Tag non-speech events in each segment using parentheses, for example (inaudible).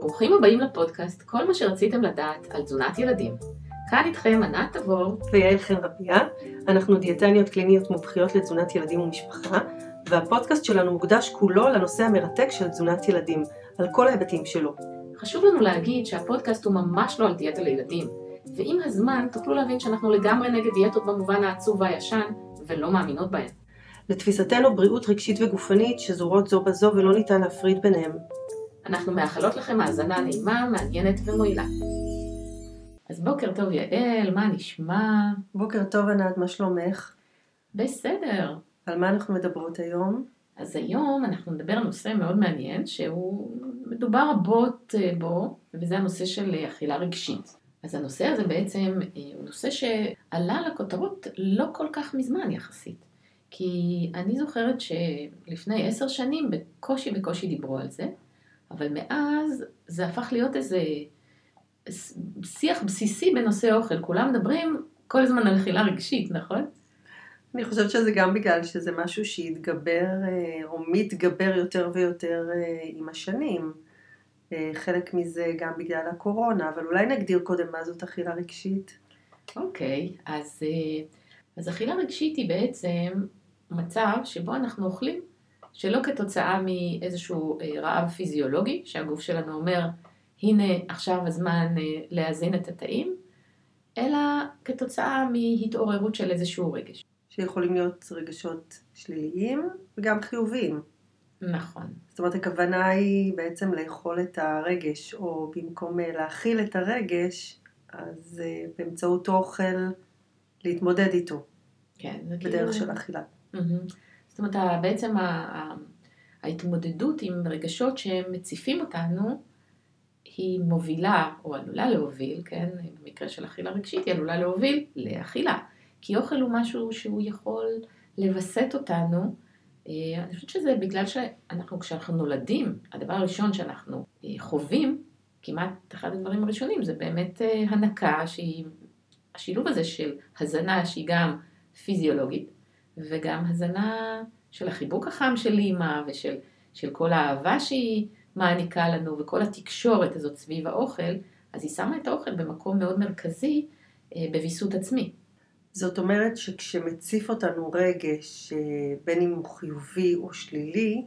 ברוכים הבאים לפודקאסט, כל מה שרציתם לדעת על תזונת ילדים. כאן איתכם ענת תבור ויעל חן רביה, אנחנו דיאטניות קליניות מומחיות לתזונת ילדים ומשפחה, והפודקאסט שלנו מוקדש כולו לנושא המרתק של תזונת ילדים, על כל ההיבטים שלו. חשוב לנו להגיד שהפודקאסט הוא ממש לא על דיאטה לילדים, ועם הזמן תוכלו להבין שאנחנו לגמרי נגד דיאטות במובן העצוב והישן, ולא מאמינות בהן. לתפיסתנו בריאות רגשית וגופנית שזורות זו בזו ולא ניתן להפריד ביניהם. אנחנו מאחלות לכם האזנה נעימה, מעניינת ומועילה. אז בוקר טוב יעל, מה נשמע? בוקר טוב ענת, מה שלומך? בסדר. על מה אנחנו מדברות היום? אז היום אנחנו נדבר על נושא מאוד מעניין, שהוא מדובר רבות אה, בו, וזה הנושא של אה, אכילה רגשית. אז הנושא הזה בעצם אה, הוא נושא שעלה לכותרות לא כל כך מזמן יחסית. כי אני זוכרת שלפני עשר שנים בקושי בקושי דיברו על זה, אבל מאז זה הפך להיות איזה שיח בסיסי בנושא אוכל. כולם מדברים כל הזמן על אכילה רגשית, נכון? אני חושבת שזה גם בגלל שזה משהו שהתגבר או מתגבר יותר ויותר עם השנים. חלק מזה גם בגלל הקורונה, אבל אולי נגדיר קודם מה זאת אכילה רגשית. אוקיי, okay, אז, אז אכילה רגשית היא בעצם מצב שבו אנחנו אוכלים שלא כתוצאה מאיזשהו רעב פיזיולוגי, שהגוף שלנו אומר, הנה עכשיו הזמן להזין את התאים, אלא כתוצאה מהתעוררות של איזשהו רגש. שיכולים להיות רגשות שליליים וגם חיוביים. נכון. זאת אומרת, הכוונה היא בעצם לאכול את הרגש, או במקום להכיל את הרגש, אז באמצעות אוכל להתמודד איתו. כן, זה בדרך כאילו... של אכילה. זאת אומרת, בעצם ההתמודדות עם רגשות שהם מציפים אותנו, היא מובילה, או עלולה להוביל, כן, במקרה של אכילה רגשית, היא עלולה להוביל לאכילה. כי אוכל הוא משהו שהוא יכול לווסת אותנו. אני חושבת שזה בגלל שאנחנו, כשאנחנו נולדים, הדבר הראשון שאנחנו חווים, כמעט אחד הדברים הראשונים, זה באמת הנקה שהיא, השילוב הזה של הזנה שהיא גם פיזיולוגית, וגם הזנה של החיבוק החם של אימא, ושל של כל האהבה שהיא מעניקה לנו, וכל התקשורת הזאת סביב האוכל, אז היא שמה את האוכל במקום מאוד מרכזי בוויסות עצמי. זאת אומרת שכשמציף אותנו רגש, בין אם הוא חיובי או שלילי,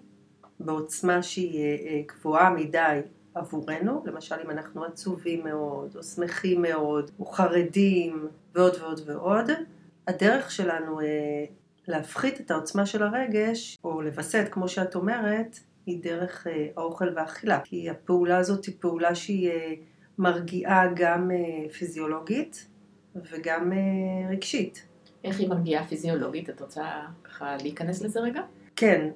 בעוצמה שהיא גבוהה מדי עבורנו, למשל אם אנחנו עצובים מאוד, או שמחים מאוד, או חרדים, ועוד ועוד ועוד, הדרך שלנו להפחית את העוצמה של הרגש, או לווסת, כמו שאת אומרת, היא דרך האוכל והאכילה. כי הפעולה הזאת היא פעולה שהיא מרגיעה גם פיזיולוגית, וגם רגשית. איך היא מרגיעה פיזיולוגית? את רוצה ככה להיכנס לזה רגע? כן.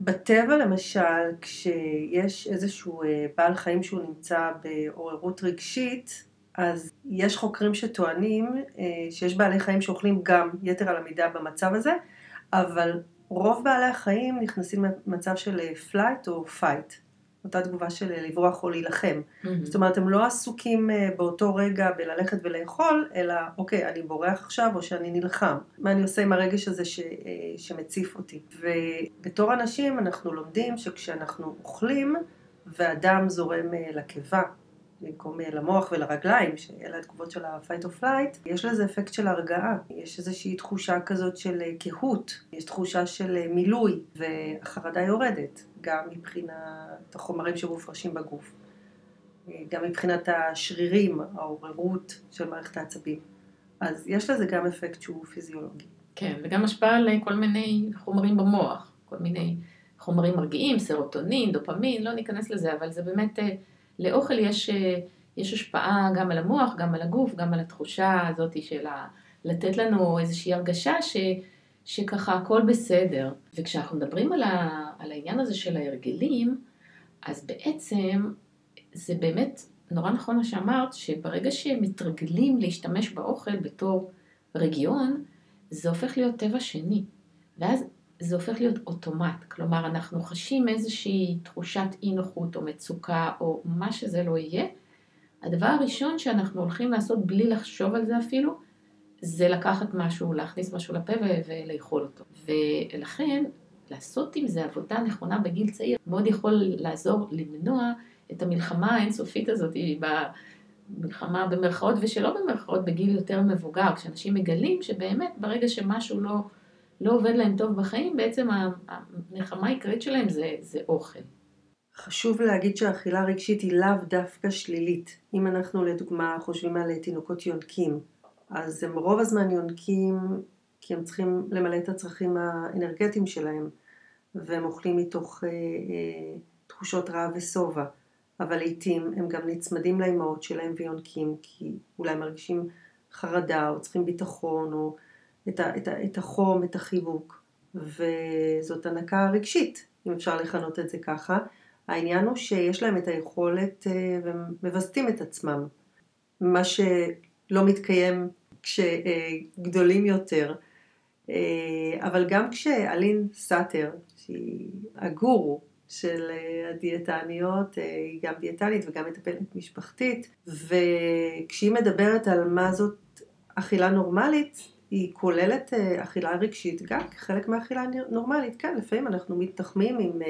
בטבע למשל, כשיש איזשהו בעל חיים שהוא נמצא בעוררות רגשית, אז יש חוקרים שטוענים שיש בעלי חיים שאוכלים גם יתר על המידה במצב הזה, אבל רוב בעלי החיים נכנסים למצב של flight או fight. אותה תגובה של לברוח או להילחם. Mm-hmm. זאת אומרת, הם לא עסוקים באותו רגע בללכת ולאכול, אלא אוקיי, אני בורח עכשיו או שאני נלחם. מה אני עושה עם הרגש הזה ש, שמציף אותי. ובתור אנשים אנחנו לומדים שכשאנחנו אוכלים והדם זורם לקיבה, במקום למוח ולרגליים, שאלה התגובות של ה-fight or flight, יש לזה אפקט של הרגעה. יש איזושהי תחושה כזאת של קהות, יש תחושה של מילוי, והחרדה יורדת, גם מבחינת החומרים שמופרשים בגוף. גם מבחינת השרירים, העוררות של מערכת העצבים. אז יש לזה גם אפקט שהוא פיזיולוגי. כן, וגם השפעה על כל מיני חומרים במוח, כל מיני חומרים מרגיעים, סרוטונין, דופמין, לא ניכנס לזה, אבל זה באמת... לאוכל יש, יש השפעה גם על המוח, גם על הגוף, גם על התחושה הזאת של. לתת לנו איזושהי הרגשה ש, שככה הכל בסדר. וכשאנחנו מדברים על, ה, על העניין הזה של ההרגלים, אז בעצם זה באמת נורא נכון מה שאמרת, שברגע שמתרגלים להשתמש באוכל בתור רגיון, זה הופך להיות טבע שני. ואז זה הופך להיות אוטומט, כלומר אנחנו חשים איזושהי תחושת אי נוחות או מצוקה או מה שזה לא יהיה, הדבר הראשון שאנחנו הולכים לעשות בלי לחשוב על זה אפילו, זה לקחת משהו, להכניס משהו לפה ולאכול אותו. ולכן, לעשות עם זה עבודה נכונה בגיל צעיר, מאוד יכול לעזור למנוע את המלחמה האינסופית הזאת במלחמה במרכאות ושלא במרכאות בגיל יותר מבוגר, כשאנשים מגלים שבאמת ברגע שמשהו לא, לא עובד להם טוב בחיים, בעצם המלחמה העיקרית שלהם זה, זה אוכל. חשוב להגיד שהאכילה הרגשית היא לאו דווקא שלילית. אם אנחנו לדוגמה חושבים על תינוקות יונקים, אז הם רוב הזמן יונקים כי הם צריכים למלא את הצרכים האנרגטיים שלהם, והם אוכלים מתוך אה, אה, תחושות רעב ושובע. אבל לעיתים הם גם נצמדים לאימהות שלהם ויונקים, כי אולי מרגישים חרדה, או צריכים ביטחון, או את, ה, את, ה, את החום, את החיבוק. וזאת הנקה רגשית, אם אפשר לכנות את זה ככה. העניין הוא שיש להם את היכולת אה, והם מווסתים את עצמם. מה שלא מתקיים כשגדולים יותר. אה, אבל גם כשאלין סאטר, שהיא הגורו של אה, הדיאטניות, היא גם דיאטנית וגם מטפלת משפחתית, וכשהיא מדברת על מה זאת אכילה נורמלית, היא כוללת אכילה רגשית גם כחלק מהאכילה נורמלית. כן, לפעמים אנחנו מתנחמים עם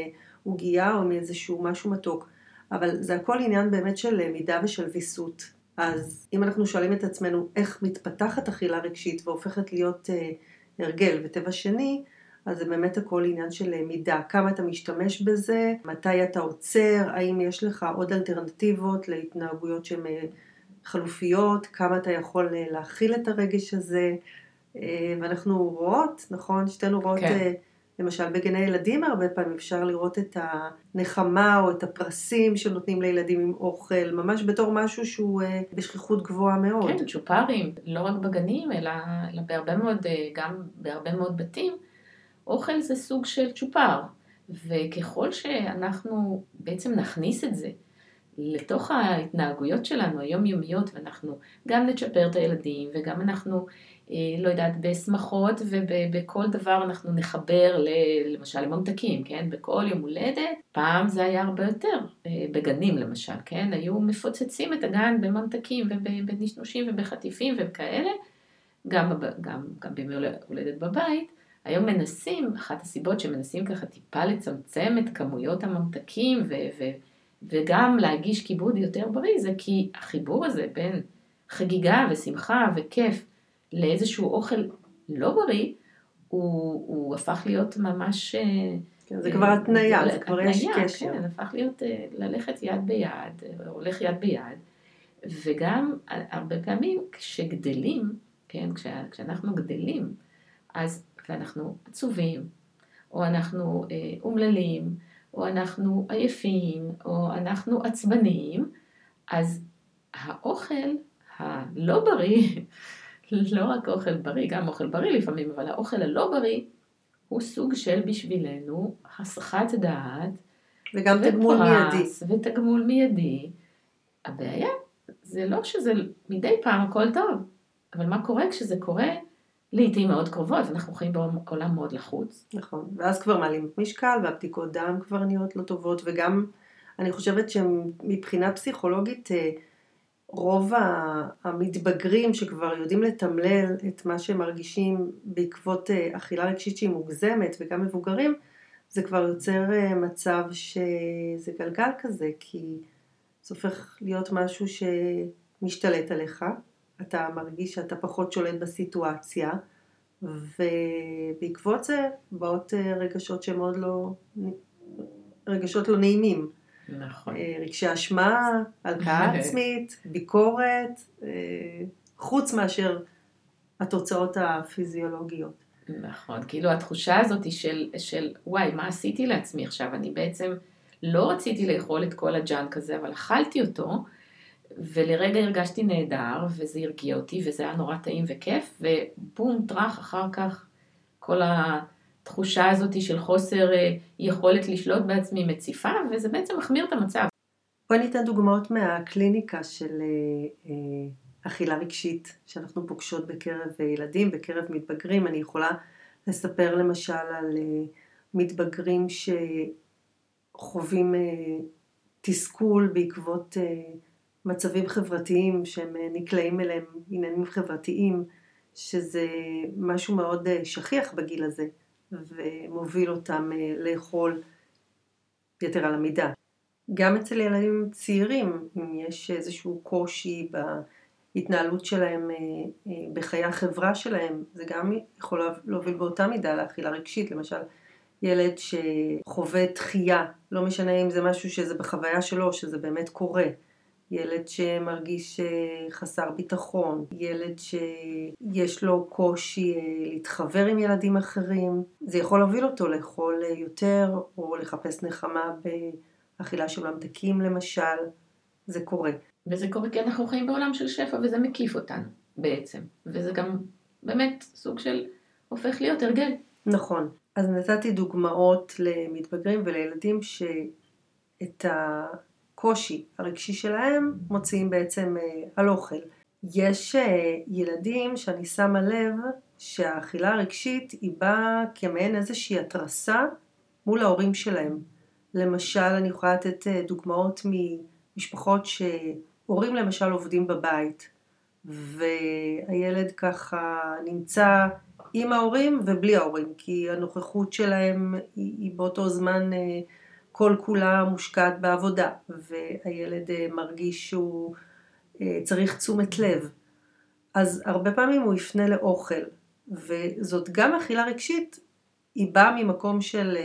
עוגייה או מאיזשהו משהו מתוק, אבל זה הכל עניין באמת של מידה ושל ויסות. אז אם אנחנו שואלים את עצמנו איך מתפתחת אכילה רגשית והופכת להיות אה, הרגל וטבע שני, אז זה באמת הכל עניין של אה, מידה, כמה אתה משתמש בזה, מתי אתה עוצר, האם יש לך עוד אלטרנטיבות להתנהגויות שהן אה, חלופיות, כמה אתה יכול אה, להכיל את הרגש הזה, אה, ואנחנו רואות, נכון, שתינו רואות כן. למשל בגני ילדים הרבה פעמים אפשר לראות את הנחמה או את הפרסים שנותנים לילדים עם אוכל, ממש בתור משהו שהוא אה, בשכיחות גבוהה מאוד. כן, צ'ופרים, לא רק בגנים, אלא, אלא בהרבה מאוד, אה, גם בהרבה מאוד בתים, אוכל זה סוג של צ'ופר. וככל שאנחנו בעצם נכניס את זה לתוך ההתנהגויות שלנו היומיומיות, ואנחנו גם נצ'פר את הילדים, וגם אנחנו אה, לא יודעת, בשמחות ובכל דבר אנחנו נחבר למשל לממתקים, כן? בכל יום הולדת. פעם זה היה הרבה יותר, אה, בגנים למשל, כן? היו מפוצצים את הגן בממתקים ובנשנושים ובחטיפים וכאלה, גם, גם, גם בימי הולדת בבית. היום מנסים, אחת הסיבות שמנסים ככה טיפה לצמצם את כמויות הממתקים ו- ו- וגם להגיש כיבוד יותר בריא, זה כי החיבור הזה בין חגיגה ושמחה וכיף לאיזשהו אוכל לא בריא, הוא, הוא הפך להיות ממש... אה, כן, זה כבר התניה, זה כבר יש קשר. כן, הפך להיות אה, ללכת יד ביד, הולך יד ביד, וגם הרבה פעמים כשגדלים, כן, כשאנחנו גדלים, אז ואנחנו עצובים, או אנחנו אה, אומללים, או אנחנו עייפים, או אנחנו עצבניים, אז האוכל הלא בריא לא רק אוכל בריא, גם אוכל בריא לפעמים, אבל האוכל הלא בריא הוא סוג של בשבילנו הסחת דעת. וגם תגמול מיידי. ותגמול מיידי. הבעיה זה לא שזה מדי פעם הכל טוב, אבל מה קורה כשזה קורה לעיתים מאוד קרובות, אנחנו חיים בעולם מאוד לחוץ. נכון, ואז כבר מעלים את משקל והבדיקות דם כבר נהיות לא טובות, וגם אני חושבת שמבחינה פסיכולוגית אה, רוב המתבגרים שכבר יודעים לתמלל את מה שהם מרגישים בעקבות אה, אכילה רגשית שהיא מוגזמת וגם מבוגרים, זה כבר יוצר אה, מצב שזה גלגל כזה, כי זה הופך להיות משהו שמשתלט עליך, אתה מרגיש שאתה פחות שולט בסיטואציה, ובעקבות זה באות אה, רגשות שהם מאוד לא, רגשות לא נעימים. נכון. אה, רגשי אשמה, הלקאה (laughs) עצמית, ביקורת, אה, חוץ מאשר התוצאות הפיזיולוגיות. נכון, כאילו התחושה הזאת היא של, של וואי, מה עשיתי לעצמי עכשיו? אני בעצם לא רציתי לאכול את כל הג'אנק הזה, אבל אכלתי אותו, ולרגע הרגשתי נהדר, וזה הרגיע אותי, וזה היה נורא טעים וכיף, ובום, טראח, אחר כך כל ה... התחושה הזאת של חוסר אה, יכולת לשלוט בעצמי מציפה, וזה בעצם מחמיר את המצב. בואי ניתן דוגמאות מהקליניקה של אה, אה, אכילה רגשית שאנחנו פוגשות בקרב ילדים, בקרב מתבגרים. אני יכולה לספר למשל על מתבגרים שחווים תסכול בעקבות מצבים חברתיים שהם נקלעים אליהם, עניינים חברתיים, שזה משהו מאוד שכיח בגיל הזה, ומוביל אותם אה, לאכול יתר על המידה. גם אצל ילדים צעירים, אם יש איזשהו קושי בהתנהלות שלהם אה, בחיי החברה שלהם, זה גם יכול להוביל באותה מידה לאכילה רגשית. למשל, ילד שחווה דחייה, לא משנה אם זה משהו שזה בחוויה שלו, שזה באמת קורה. ילד שמרגיש אה, חסר ביטחון, ילד שיש לו קושי אה, להתחבר עם ילדים אחרים, זה יכול להוביל אותו לאכול אה, יותר או לחפש נחמה באכילה של ממתקים למשל, זה קורה. וזה קורה כי אנחנו חיים בעולם של שפע וזה מקיף אותנו בעצם, וזה גם באמת סוג של הופך להיות הרגל. נכון. אז נתתי דוגמאות למתבגרים ולילדים שאת הקושי הרגשי שלהם מוציאים בעצם אה, על אוכל. יש אה, ילדים שאני שמה לב שהאכילה הרגשית היא באה כמעין איזושהי התרסה מול ההורים שלהם. למשל, אני יכולה לתת אה, דוגמאות ממשפחות שהורים למשל עובדים בבית, והילד ככה נמצא עם ההורים ובלי ההורים, כי הנוכחות שלהם היא, באותו זמן כל כולה מושקעת בעבודה, והילד אה, מרגיש שהוא אה, צריך תשומת לב. אז הרבה פעמים הוא יפנה לאוכל, וזאת גם אכילה רגשית, היא באה ממקום של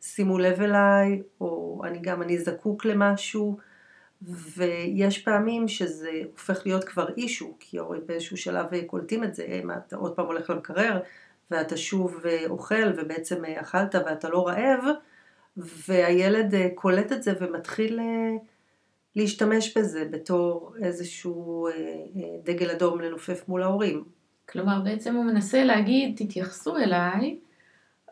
שימו לב אליי, או אני גם, אני זקוק למשהו, ויש פעמים שזה הופך להיות כבר אישו, כי ההורים באיזשהו שלב קולטים את זה, מה אתה עוד פעם הולך למקרר, ואתה שוב אוכל, ובעצם אכלת ואתה לא רעב, והילד קולט את זה ומתחיל אה, להשתמש בזה בתור איזשהו אה, אה, דגל אדום לנופף מול ההורים. כלומר, בעצם הוא מנסה להגיד, תתייחסו אליי,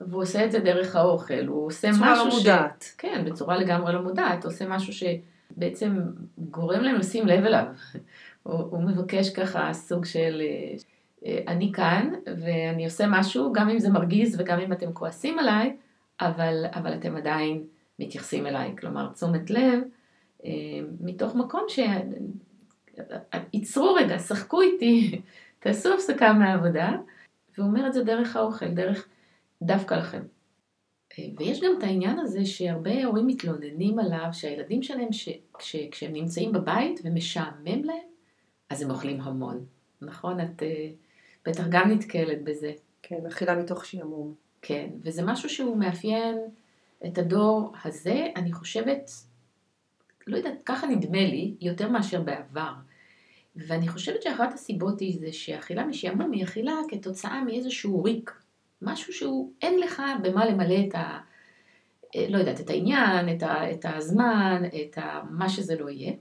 והוא עושה את זה דרך האוכל, הוא עושה משהו ש... בצורה לא מודעת. כן, בצורה לגמרי לא מודעת, הוא עושה משהו ש... בעצם גורם להם לשים לב אליו. הוא, הוא מבקש ככה סוג של אה, אני כאן ואני עושה משהו, גם אם זה מרגיז וגם אם אתם כועסים עליי, אבל, אבל אתם עדיין מתייחסים אליי. כלומר, תשומת לב, אה, מתוך מקום ש... ייצרו רגע, שחקו איתי, (laughs) תעשו הפסקה מהעבודה, והוא אומר את זה דרך האוכל, דרך דווקא לכם. ויש גם את העניין הזה שהרבה הורים מתלוננים עליו שהילדים שלהם, ש, כש, כשהם נמצאים בבית ומשעמם להם, אז הם אוכלים המון. נכון? את uh, בטח גם נתקלת בזה. כן, אכילה מתוך שעמום. כן, וזה משהו שהוא מאפיין את הדור הזה, אני חושבת, לא יודעת, ככה נדמה לי, יותר מאשר בעבר. ואני חושבת שאחת הסיבות היא זה שאכילה משעמום היא אכילה כתוצאה מאיזשהו ריק. משהו שהוא, אין לך במה למלא את ה... אה, לא יודעת, את העניין, את, ה, את הזמן, את ה, מה שזה לא יהיה.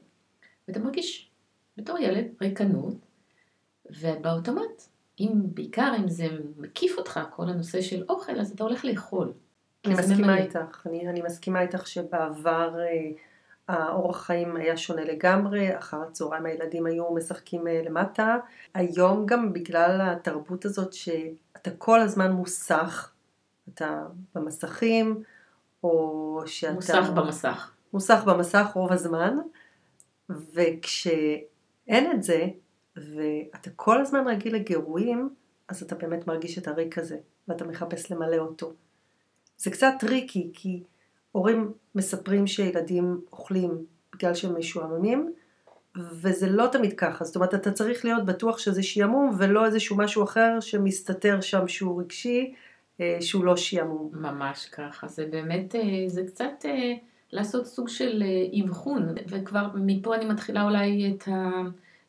ואתה מרגיש בתור ילד ריקנות, ובאוטומט, אם, בעיקר אם זה מקיף אותך, כל הנושא של אוכל, אז אתה הולך לאכול. אני מסכימה ממלא. איתך, אני, אני מסכימה איתך שבעבר אה, האורח חיים היה שונה לגמרי, אחר הצהריים הילדים היו משחקים אה, למטה. היום גם בגלל התרבות הזאת שאתה כל הזמן מוסך, אתה במסכים, או שאתה... מוסך במסך. מוסך במסך רוב הזמן, וכשאין את זה, ואתה כל הזמן רגיל לגירויים, אז אתה באמת מרגיש את הריק הזה, ואתה מחפש למלא אותו. זה קצת טריקי, כי הורים מספרים שילדים אוכלים בגלל שהם משועממים, וזה לא תמיד ככה, זאת אומרת אתה צריך להיות בטוח שזה שעמום ולא איזשהו משהו אחר שמסתתר שם שהוא רגשי, אה, שהוא לא שעמום. ממש ככה, זה באמת, אה, זה קצת אה, לעשות סוג של אבחון, וכבר מפה אני מתחילה אולי את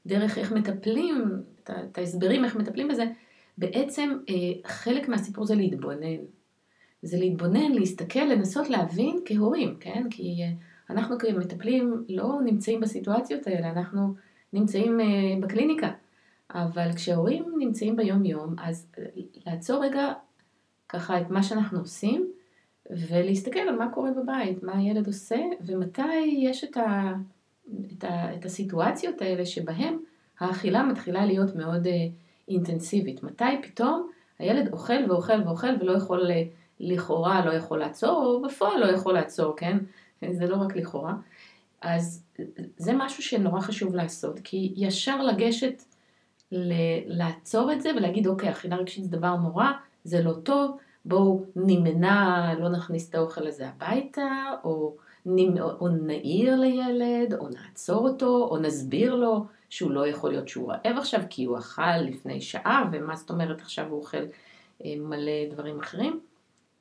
הדרך איך מטפלים, את ההסברים איך מטפלים בזה, בעצם חלק מהסיפור זה להתבונן. זה להתבונן, להסתכל, לנסות להבין כהורים, כן? כי אה, אנחנו כמטפלים לא נמצאים בסיטואציות האלה, אנחנו נמצאים אה, בקליניקה. אבל כשהורים נמצאים ביום יום, אז אה, לעצור רגע ככה את מה שאנחנו עושים, ולהסתכל על מה קורה בבית, מה הילד עושה, ומתי יש את, ה, את, ה, את הסיטואציות האלה שבהם האכילה מתחילה להיות מאוד אינטנסיבית. מתי פתאום הילד אוכל ואוכל ואוכל ולא יכול לכאורה לא יכול לעצור, או בפועל לא יכול לעצור, כן? זה לא רק לכאורה. אז זה משהו שנורא חשוב לעשות, כי ישר לגשת לעצור את זה ולהגיד, אוקיי, אכילה רגשית זה דבר נורא, זה לא טוב, בואו נימנע, לא נכניס את האוכל הזה הביתה, או. או נעיר לילד, או נעצור אותו, או נסביר לו שהוא לא יכול להיות שהוא רעב עכשיו, כי הוא אכל לפני שעה, ומה זאת אומרת עכשיו הוא אוכל אה, מלא דברים אחרים.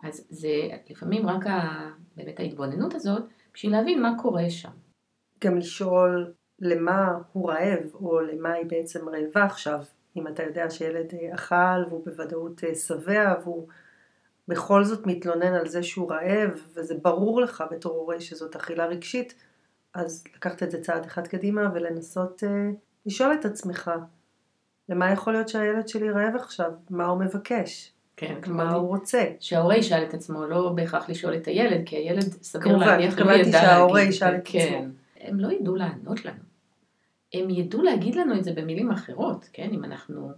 אז זה לפעמים רק ה... באמת ההתבוננות הזאת, בשביל להבין מה קורה שם. גם לשאול למה הוא רעב, או למה היא בעצם רעבה עכשיו. אם אתה יודע שילד אה, אכל והוא בוודאות אה, שבע והוא בכל זאת מתלונן על זה שהוא רעב, וזה ברור לך בתור הורה שזאת אכילה רגשית, אז לקחת את זה צעד אחד קדימה ולנסות אה, לשאול את עצמך, למה יכול להיות שהילד שלי רעב עכשיו? מה הוא מבקש? כן, מה הוא רוצה? שההורה ישאל את עצמו, לא בהכרח לשאול את הילד, כי הילד סביר להניח לא ידע להגיד. שההורה ישאל את כן. עצמו. הם לא ידעו לענות לנו. הם ידעו להגיד לנו את זה במילים אחרות, כן? אם אנחנו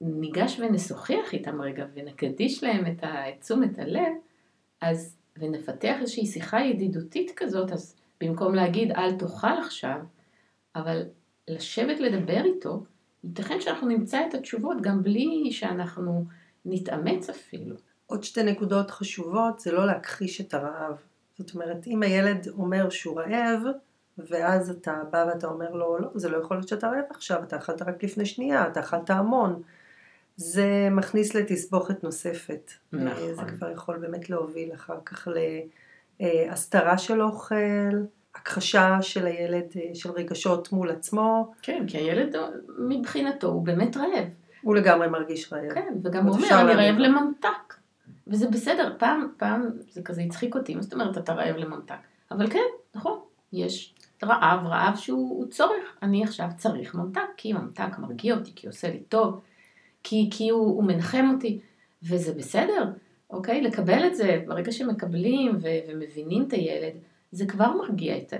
ניגש ונשוחח איתם רגע ונקדיש להם את, תשומת הלב, אז, ונפתח איזושהי שיחה ידידותית כזאת, אז במקום להגיד אל תאכל עכשיו, אבל לשבת לדבר איתו, ייתכן שאנחנו נמצא את התשובות גם בלי שאנחנו נתאמץ אפילו. עוד שתי נקודות חשובות, זה לא להכחיש את הרעב. זאת אומרת, אם הילד אומר שהוא רעב, ואז אתה בא ואתה אומר לו, לא, זה לא יכול להיות שאתה רעב עכשיו, אתה אכלת רק לפני שנייה, אתה אכלת המון. זה מכניס לתסבוכת נוספת. נכון. זה כבר יכול באמת להוביל אחר כך להסתרה של אוכל, הכחשה של הילד, של רגשות מול עצמו. כן, כי הילד מבחינתו הוא באמת רעב. הוא לגמרי מרגיש רעב. כן, וגם הוא אומר, אני רעב לממתק. וזה בסדר, פעם, פעם זה כזה הצחיק אותי, מה זאת אומרת אתה רעב לממתק? אבל כן, נכון, יש רעב, רעב שהוא צורך. אני עכשיו צריך ממתק, כי ממתק מרגיע אותי, כי עושה לי טוב, כי, כי הוא, הוא מנחם אותי, וזה בסדר, אוקיי? לקבל את זה, ברגע שמקבלים ו, ומבינים את הילד, זה כבר מרגיע את ה...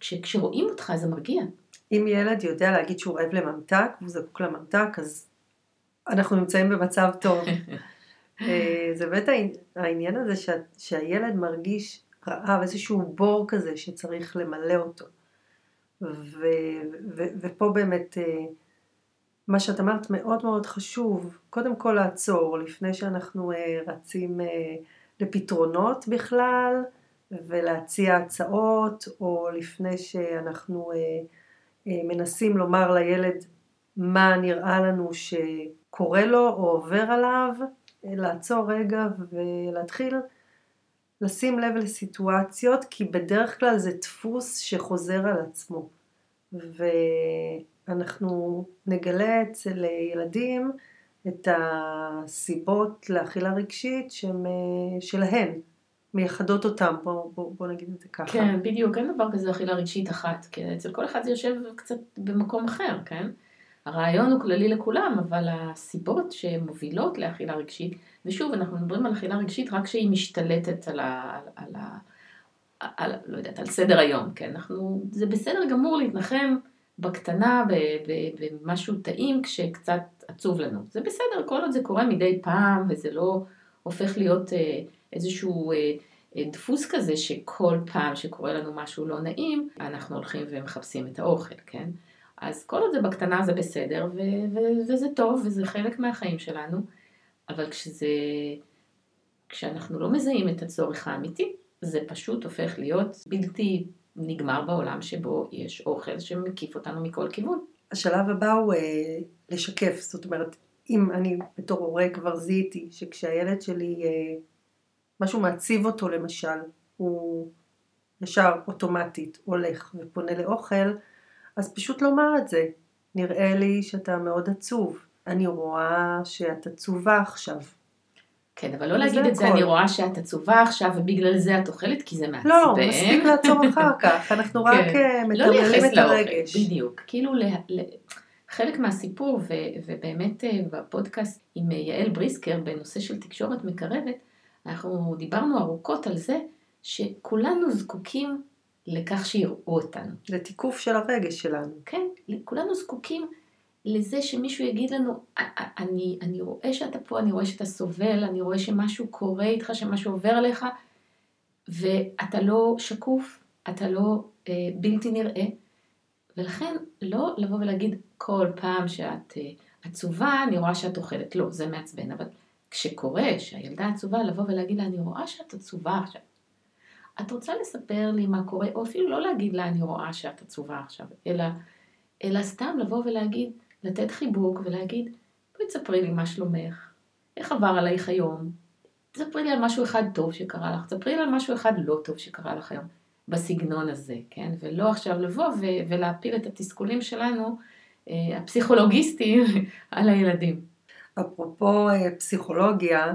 כש, כשרואים אותך זה מרגיע. אם ילד יודע להגיד שהוא רעב לממתק, והוא זקוק לממתק, אז אנחנו נמצאים במצב טוב. (laughs) אה, זה באמת העניין הזה שה, שהילד מרגיש רעב, איזשהו בור כזה שצריך למלא אותו. ו, ו, ופה באמת אה, מה שאת אמרת מאוד מאוד חשוב, קודם כל לעצור לפני שאנחנו אה, רצים אה, לפתרונות בכלל ולהציע הצעות או לפני שאנחנו מנסים לומר לילד מה נראה לנו שקורה לו או עובר עליו, לעצור רגע ולהתחיל לשים לב לסיטואציות, כי בדרך כלל זה דפוס שחוזר על עצמו. ואנחנו נגלה אצל ילדים את הסיבות לאכילה רגשית שהן אה, שלהן, מייחדות אותם, בוא, בוא, בוא נגיד את זה ככה. כן, בדיוק, אין דבר כזה אכילה רגשית אחת, כי אצל כל אחד זה יושב קצת במקום אחר, כן? הרעיון הוא כללי לכולם, אבל הסיבות שמובילות לאכילה רגשית, ושוב, אנחנו מדברים על אכילה רגשית רק כשהיא משתלטת על ה... על ה על, לא יודעת, על סדר היום, כן? אנחנו, זה בסדר גמור להתנחם בקטנה, במשהו טעים, כשקצת עצוב לנו. זה בסדר, כל עוד זה קורה מדי פעם, וזה לא הופך להיות אה, איזשהו אה, אה, דפוס כזה, שכל פעם שקורה לנו משהו לא נעים, אנחנו הולכים ומחפשים את האוכל, כן? אז כל עוד זה בקטנה זה בסדר, ו- ו- וזה טוב, וזה חלק מהחיים שלנו, אבל כשזה, כשאנחנו לא מזהים את הצורך האמיתי, זה פשוט הופך להיות בלתי נגמר בעולם שבו יש אוכל שמקיף אותנו מכל כיוון. השלב הבא הוא אה, לשקף, זאת אומרת, אם אני בתור הורה כבר זיהיתי שכשהילד שלי, אה, משהו מעציב אותו למשל, הוא ישר אוטומטית הולך ופונה לאוכל, אז פשוט לומר את זה. נראה לי שאתה מאוד עצוב. אני רואה שאת עצובה עכשיו. כן, אבל לא להגיד את זה, אני רואה שאת עצובה עכשיו ובגלל זה את אוכלת, כי זה מעצבן. לא, מספיק לעצור אחר (laughs) כך, אנחנו רק כן. אה, לא מתמללים את הרגש. בדיוק, כאילו חלק מהסיפור, ובאמת אה, בפודקאסט עם אה, יעל בריסקר בנושא של תקשורת מקרבת, אנחנו דיברנו ארוכות על זה שכולנו זקוקים לכך שיראו אותנו. לתיקוף של הרגש שלנו. כן, כולנו זקוקים לזה שמישהו יגיד לנו, אני, אני רואה שאתה פה, אני רואה שאתה סובל, אני רואה שמשהו קורה איתך, שמשהו עובר עליך, ואתה לא שקוף, אתה לא אה, בלתי נראה, ולכן לא לבוא ולהגיד, כל פעם שאת אה, עצובה, אני רואה שאת אוכלת. לא, זה מעצבן, אבל כשקורה שהילדה עצובה, לבוא ולהגיד לה, אני רואה שאת עצובה עכשיו. את רוצה לספר לי מה קורה, או אפילו לא להגיד לה, אני רואה שאת עצובה עכשיו, אלא, אלא סתם לבוא ולהגיד, לתת חיבוק ולהגיד, בואי תספרי לי מה שלומך, איך עבר עלייך היום, תספרי לי על משהו אחד טוב שקרה לך, תספרי לי על משהו אחד לא טוב שקרה לך היום, בסגנון הזה, כן? ולא עכשיו לבוא ו- ולהפיל את התסכולים שלנו, אה, הפסיכולוגיסטים, (laughs) על הילדים. אפרופו אה, פסיכולוגיה,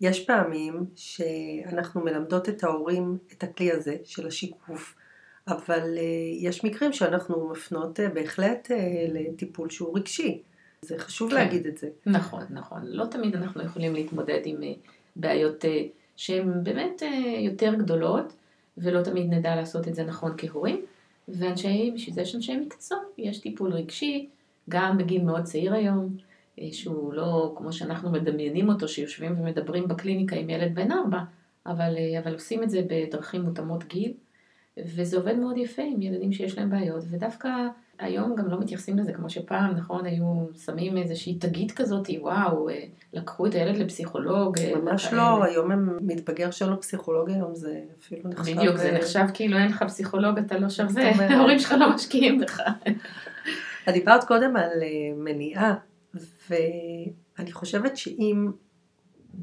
יש פעמים שאנחנו מלמדות את ההורים את הכלי הזה של השיקוף, אבל אה, יש מקרים שאנחנו מפנות בהחלט לטיפול שהוא רגשי. זה חשוב כן. להגיד את זה. נכון, נכון. לא תמיד אנחנו יכולים להתמודד עם בעיות שהן באמת יותר גדולות, ולא תמיד נדע לעשות את זה נכון כהורים. ואנשי, בשביל זה יש אנשי מקצוע, יש טיפול רגשי, גם בגיל מאוד צעיר היום, אה, שהוא לא כמו שאנחנו מדמיינים אותו, שיושבים ומדברים בקליניקה עם ילד בן ארבע, אבל, אה, אבל עושים את זה בדרכים מותאמות גיל, וזה עובד מאוד יפה עם ילדים שיש להם בעיות, ודווקא היום גם לא מתייחסים לזה כמו שפעם, נכון, היו שמים איזושהי תגית כזאת, וואו, אה, לקחו את הילד לפסיכולוג. ממש וכאלה. לא, היום הם מתבגר שאין לו פסיכולוג היום, זה אפילו נחשב... בדיוק, זה נחשב כאילו אין לך פסיכולוג, אתה לא שווה, ההורים שלך לא משקיעים בך. (laughs) את דיברת קודם על אה, מניעה, ואני חושבת שאם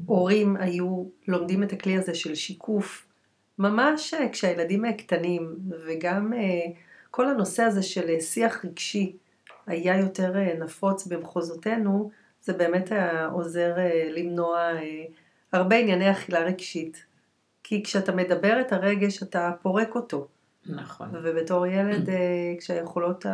הורים היו לומדים את הכלי הזה של שיקוף, ממש אה, כשהילדים קטנים, וגם אה, כל הנושא הזה של שיח רגשי היה יותר נפוץ במחוזותינו, זה באמת היה עוזר למנוע הרבה ענייני אכילה רגשית. כי כשאתה מדבר את הרגש אתה פורק אותו. נכון. ובתור ילד כשהיכולות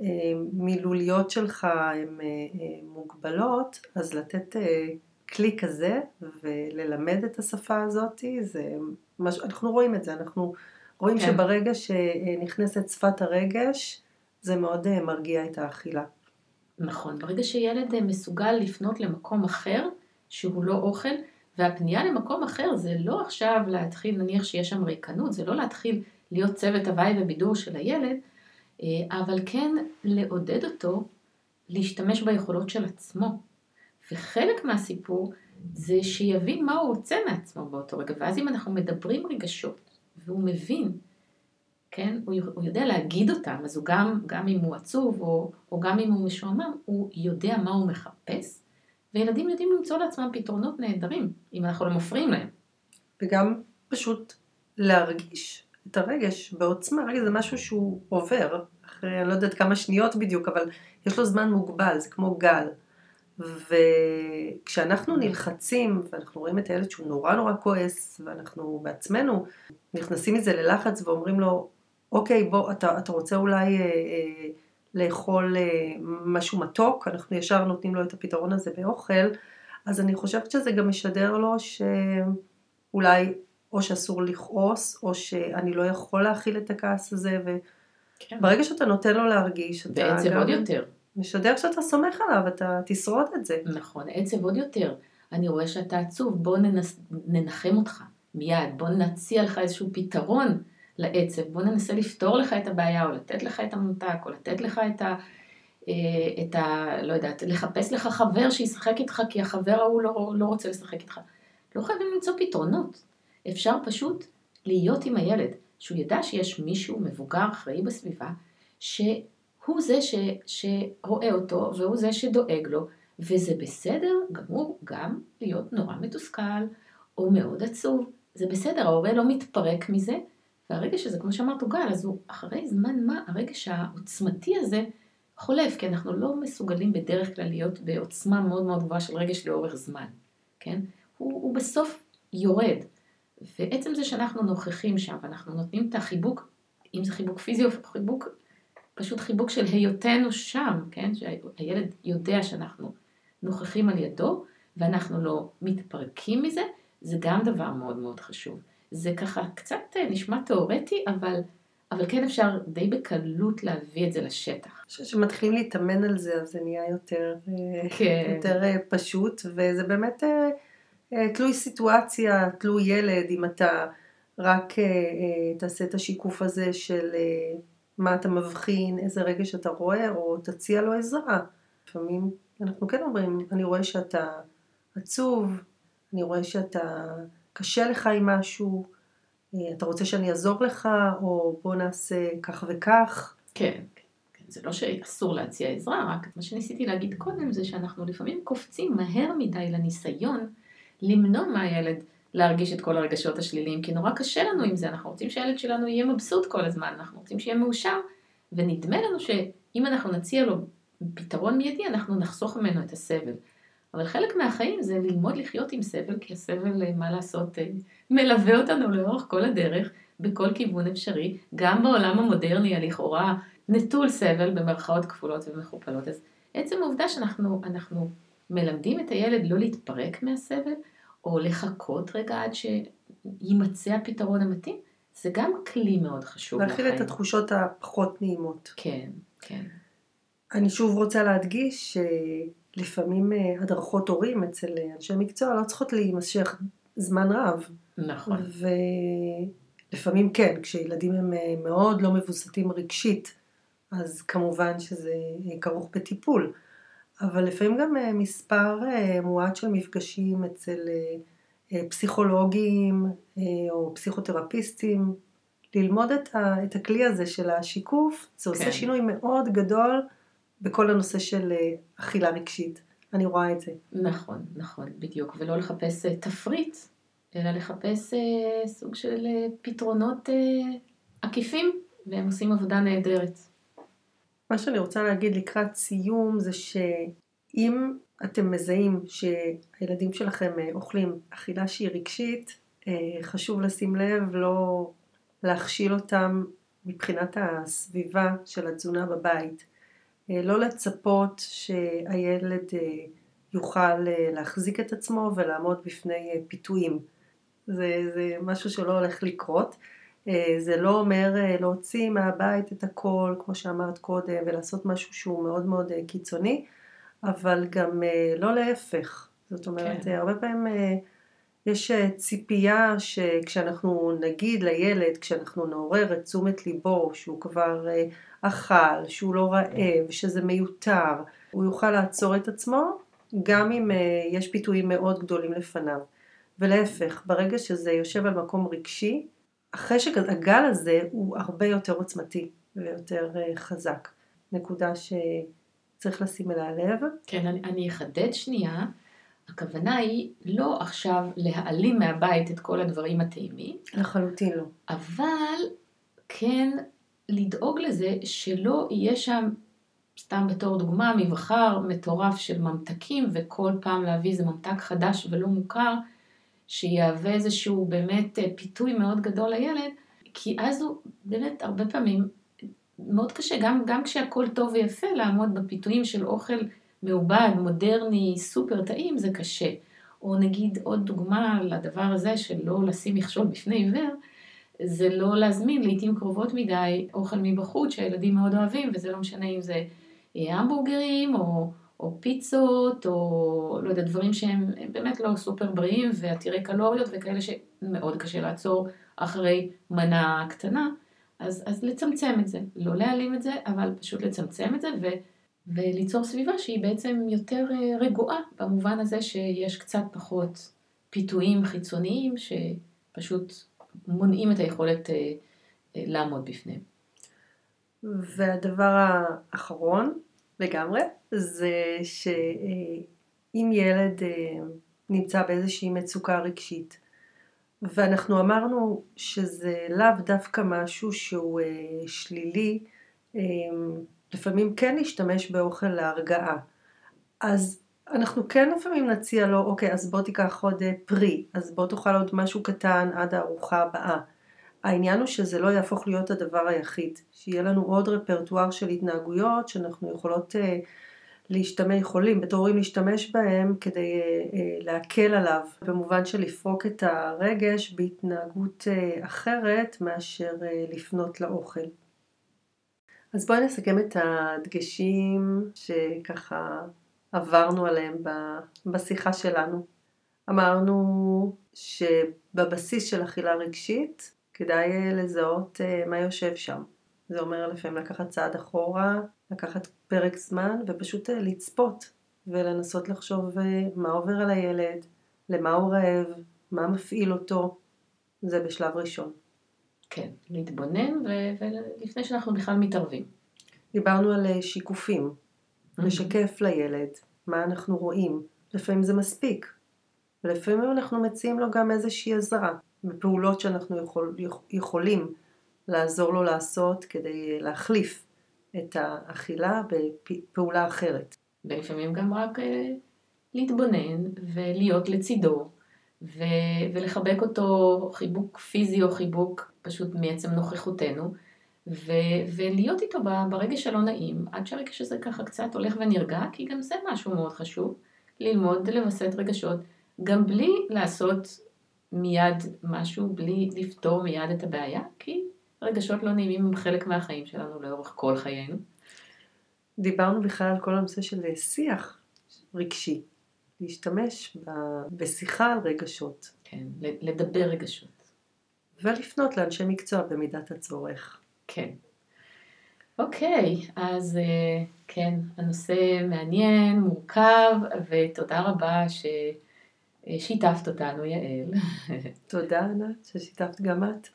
המילוליות שלך הן אה, אה, מוגבלות, אז לתת אה, כלי כזה וללמד את השפה הזאת, זה מש... אנחנו רואים את זה, אנחנו רואים כן. שברגע שנכנסת שפת הרגש, זה מאוד מרגיע את האכילה. נכון, ברגע שילד מסוגל לפנות למקום אחר, שהוא לא אוכל, והפנייה למקום אחר זה לא עכשיו להתחיל, נניח שיש שם ריקנות, זה לא להתחיל להיות צוות הוואי ובידור של הילד, אה, אבל כן לעודד אותו להשתמש ביכולות של עצמו. וחלק מהסיפור זה שיבין מה הוא רוצה מעצמו באותו רגע, ואז אם אנחנו מדברים רגשות, והוא מבין, כן, הוא, יודע להגיד אותם, אז הוא גם, גם אם הוא עצוב, או, או גם אם הוא משועמם, הוא יודע מה הוא מחפש, וילדים יודעים למצוא לעצמם פתרונות נהדרים, אם אנחנו לא מפריעים להם. וגם פשוט להרגיש את הרגש בעוצמה, רגע זה משהו שהוא עובר, אחרי אני לא יודעת כמה שניות בדיוק, אבל יש לו זמן מוגבל, זה כמו גל. וכשאנחנו נלחצים, ואנחנו רואים את הילד שהוא נורא נורא כועס, ואנחנו בעצמנו נכנסים מזה ללחץ ואומרים לו, אוקיי, בוא, אתה, אתה רוצה אולי אה, אה, לאכול אה, משהו מתוק, אנחנו ישר נותנים לו את הפתרון הזה באוכל, אז אני חושבת שזה גם משדר לו שאולי או שאסור לכעוס, או שאני לא יכול להכיל את הכעס הזה, וברגע כן. שאתה נותן לו להרגיש, אתה ועצב עוד יותר. משדר שאתה סומך עליו, אתה תשרוד את זה. נכון, עצב עוד יותר. אני רואה שאתה עצוב, בוא ננס, ננחם אותך מיד, בוא נציע לך איזשהו פתרון לעצב, בוא ננסה לפתור לך את הבעיה, או לתת לך את הממתק, או לתת לך את ה... אה, את ה... לא יודעת, לחפש לך חבר שישחק איתך, כי החבר ההוא לא, לא רוצה לשחק איתך. לא חייבים למצוא פתרונות. אפשר פשוט להיות עם הילד, שהוא ידע שיש מישהו מבוגר אחראי בסביבה, שהוא זה ש, שרואה אותו והוא זה שדואג לו, וזה בסדר גמור גם להיות נורא מתוסכל או מאוד עצוב. זה בסדר, ההורה לא מתפרק מזה, והרגע שזה, כמו שאמרת, הוא גל, אז הוא אחרי זמן מה, הרגש העוצמתי הזה חולף, כי אנחנו לא מסוגלים בדרך כלל להיות בעוצמה מאוד מאוד גבוהה של רגש לאורך זמן, כן? הוא, הוא בסוף יורד. ועצם זה שאנחנו נוכחים שם, ואנחנו נותנים את החיבוק, אם זה חיבוק פיזי או חיבוק, פשוט חיבוק של היותנו שם, כן? שהילד יודע שאנחנו נוכחים על ידו, ואנחנו לא מתפרקים מזה, זה גם דבר מאוד מאוד חשוב. זה ככה קצת אה, נשמע תיאורטי, אבל, אבל כן אפשר די בקלות להביא את זה לשטח. אני חושבת שמתחילים להתאמן על זה, אז זה נהיה יותר, אה, כן. יותר אה, פשוט, וזה באמת... תלוי סיטואציה, תלוי ילד, אם אתה רק תעשה את השיקוף הזה של מה אתה מבחין, איזה רגש אתה רואה, או תציע לו עזרה. לפעמים אנחנו כן אומרים, אני רואה שאתה עצוב, אני רואה שאתה קשה לך עם משהו, אה, אתה רוצה שאני אעזור לך, או בוא נעשה כך וכך. כן, כן, זה לא שאסור להציע עזרה, רק מה שניסיתי להגיד קודם זה שאנחנו לפעמים קופצים מהר מדי לניסיון למנוע מהילד להרגיש את כל הרגשות השליליים, כי נורא קשה לנו עם זה, אנחנו רוצים שהילד שלנו יהיה מבסוט כל הזמן, אנחנו רוצים שיהיה מאושר, ונדמה לנו שאם אנחנו נציע לו פתרון מיידי, אנחנו נחסוך ממנו את הסבל. אבל חלק מהחיים זה ללמוד לחיות עם סבל, כי הסבל, אה, מה לעשות, אה, מלווה אותנו לאורך כל הדרך, בכל כיוון אפשרי, גם בעולם המודרני הלכאורה נטול סבל במרכאות כפולות ומכופלות. אז עצם העובדה שאנחנו אנחנו מלמדים את הילד לא להתפרק מהסבל, או לחכות רגע עד שיימצא הפתרון המתאים, זה גם כלי מאוד חשוב לחיים. להכיל את התחושות הפחות נעימות. כן, כן. אני שוב רוצה להדגיש שלפעמים אה, הדרכות הורים אצל אנשי מקצוע לא צריכות להימשך זמן רב. נכון. ולפעמים כן, כשילדים הם אה, מאוד לא מבוסתים רגשית, אז כמובן שזה אה, כרוך בטיפול. אבל לפעמים גם מספר מועט של מפגשים אצל פסיכולוגים או פסיכותרפיסטים, ללמוד את הכלי הזה של השיקוף, זה עושה כן. שינוי מאוד גדול בכל הנושא של אה, אכילה רגשית. אני רואה את זה. נכון, נכון, בדיוק. ולא לחפש אה, תפריט, אלא לחפש אה, סוג של פתרונות עקיפים, והם עושים עבודה נהדרת. מה שאני רוצה להגיד לקראת סיום זה שאם אתם מזהים שהילדים שלכם אוכלים אכילה שהיא רגשית, חשוב לשים לב לא להכשיל אותם מבחינת הסביבה של התזונה בבית. אה, לא לצפות שהילד אה, יוכל אה, להחזיק את עצמו ולעמוד בפני פיתויים. זה, זה משהו שלא הולך לקרות. זה לא אומר להוציא מהבית את הכל, כמו שאמרת קודם, ולעשות משהו שהוא מאוד מאוד קיצוני, אבל גם לא להפך. זאת אומרת, כן. הרבה פעמים יש ציפייה שכשאנחנו נגיד לילד, כשאנחנו נעורר את תשומת ליבו, שהוא כבר אכל, שהוא לא רעב, שזה מיותר, הוא יוכל לעצור את עצמו גם אם אה, יש פיתויים מאוד גדולים לפניו. ולהפך, ברגע שזה יושב על מקום רגשי, החשק, הגל הזה הוא הרבה יותר עוצמתי ויותר אה, חזק. נקודה שצריך לשים אליה לב. כן, אני, אני אחדד שנייה. הכוונה היא לא עכשיו להעלים מהבית את כל הדברים הטעימים. לחלוטין לא. אבל כן לדאוג לזה שלא יהיה שם, סתם בתור דוגמה, מבחר מטורף של ממתקים, וכל פעם להביא איזה ממתק חדש ולא מוכר, שיהווה איזשהו באמת אה, פיתוי מאוד גדול לילד, כי אז הוא באמת הרבה פעמים מאוד קשה, גם, גם כשהכול טוב ויפה, לעמוד בפיתויים של אוכל מעובד, מודרני, סופר טעים, זה קשה. או נגיד עוד דוגמה לדבר הזה של לא לשים מכשול בפני עיוור, זה לא להזמין לעיתים קרובות מדי אוכל מבחוץ שהילדים מאוד אוהבים, וזה לא משנה אם זה אה, המבורגרים או, או פיצות, או לא יודע, דברים שהם באמת לא סופר בריאים ועתירי קלוריות וכאלה שמאוד קשה לעצור אחרי מנה קטנה. אז, אז לצמצם את זה, לא להעלים את זה, אבל פשוט לצמצם את זה ו, וליצור סביבה שהיא בעצם יותר אה, רגועה, במובן הזה שיש קצת פחות פיתויים חיצוניים שפשוט מונעים את היכולת אה, אה, לעמוד בפניהם. והדבר האחרון לגמרי, זה שאם ילד אה, נמצא באיזושהי מצוקה רגשית, ואנחנו אמרנו שזה לאו דווקא משהו שהוא שלילי, לפעמים כן להשתמש באוכל להרגעה. אז אנחנו כן לפעמים נציע לו, אוקיי, אז בוא תיקח עוד אה, פרי, אז בוא תאכל עוד משהו קטן עד הארוחה הבאה. העניין הוא שזה לא יהפוך להיות הדבר היחיד, שיהיה לנו עוד רפרטואר של התנהגויות שאנחנו יכולות אה, להשתמש, יכולים בתור הורים להשתמש בהם כדי אה, להקל עליו, במובן של לפרוק את הרגש בהתנהגות אחרת מאשר לפנות לאוכל. אז בואי נסכם את הדגשים שככה עברנו עליהם בשיחה שלנו. אמרנו שבבסיס של אכילה רגשית כדאי לזהות אה, מה יושב שם. זה אומר לפעמים לקחת צעד אחורה, לקחת פרק זמן ופשוט אה, לצפות ולנסות לחשוב אה, מה עובר על הילד, למה הוא רעב, מה מפעיל אותו, זה בשלב ראשון. כן, להתבונן ולפני שאנחנו בכלל מתערבים. דיברנו על אה, שיקופים, לשקף לילד מה אנחנו רואים, לפעמים זה מספיק, ולפעמים אנחנו מציעים לו גם איזושהי עזרה בפעולות שאנחנו יכול, יכולים לעזור לו לעשות כדי להחליף את האכילה בפעולה אחרת. ולפעמים גם רק אה, להתבונן ולהיות לצידו ו- ולחבק אותו חיבוק פיזי או חיבוק פשוט מעצם נוכחותנו ו- ולהיות איתו ברגע שלא נעים עד שהרגש הזה ככה קצת הולך ונרגע כי גם זה משהו מאוד חשוב ללמוד לווסת רגשות גם בלי לעשות מיד משהו, בלי לפתור מיד את הבעיה כי רגשות לא נעימים הם חלק מהחיים שלנו לאורך כל חיינו. דיברנו בכלל על כל הנושא של שיח רגשי, להשתמש ב... בשיחה על רגשות. כן, לדבר רגשות. ולפנות לאנשי מקצוע במידת הצורך. כן. אוקיי, אז אה, כן, הנושא מעניין, מורכב, ותודה רבה ששיתפת אותנו, יעל. (laughs) תודה, ענת, ששיתפת גם את.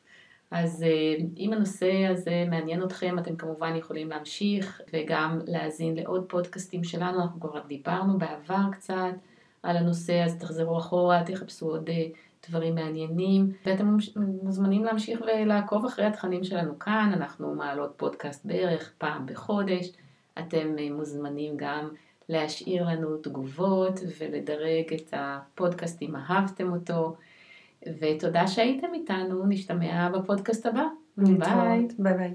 אז אה, אם הנושא הזה מעניין אתכם, אתם כמובן יכולים להמשיך וגם להאזין לעוד פודקאסטים שלנו, אנחנו כבר דיברנו בעבר קצת על הנושא, אז תחזרו אחורה, תחפשו עוד אה, דברים מעניינים, ואתם מוזמנים להמשיך ולעקוב אחרי התכנים שלנו כאן, אנחנו מעלות פודקאסט בערך פעם בחודש, אתם אה, מוזמנים גם להשאיר לנו תגובות ולדרג את הפודקאסט אם אהבתם אותו. ותודה שהייתם איתנו, נשתמע בפודקאסט הבא. ביי. ביי ביי.